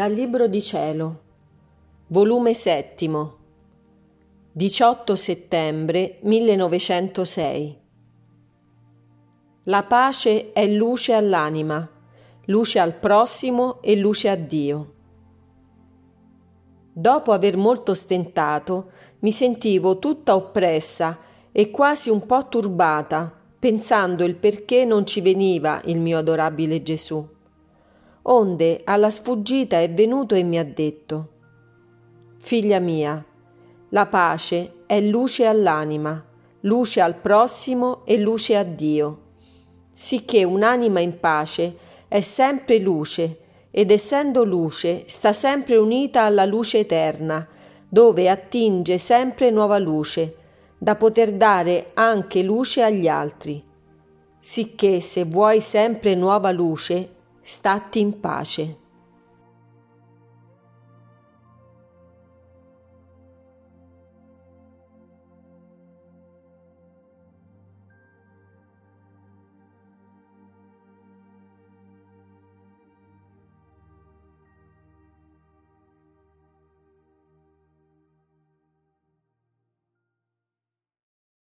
Dal Libro di Cielo, volume settimo, 18 settembre 1906. La pace è luce all'anima, luce al prossimo e luce a Dio. Dopo aver molto stentato, mi sentivo tutta oppressa e quasi un po' turbata, pensando il perché non ci veniva il mio adorabile Gesù onde alla sfuggita è venuto e mi ha detto Figlia mia, la pace è luce all'anima, luce al prossimo e luce a Dio, sicché un'anima in pace è sempre luce ed essendo luce sta sempre unita alla luce eterna, dove attinge sempre nuova luce, da poter dare anche luce agli altri. Sicché se vuoi sempre nuova luce, statti in pace.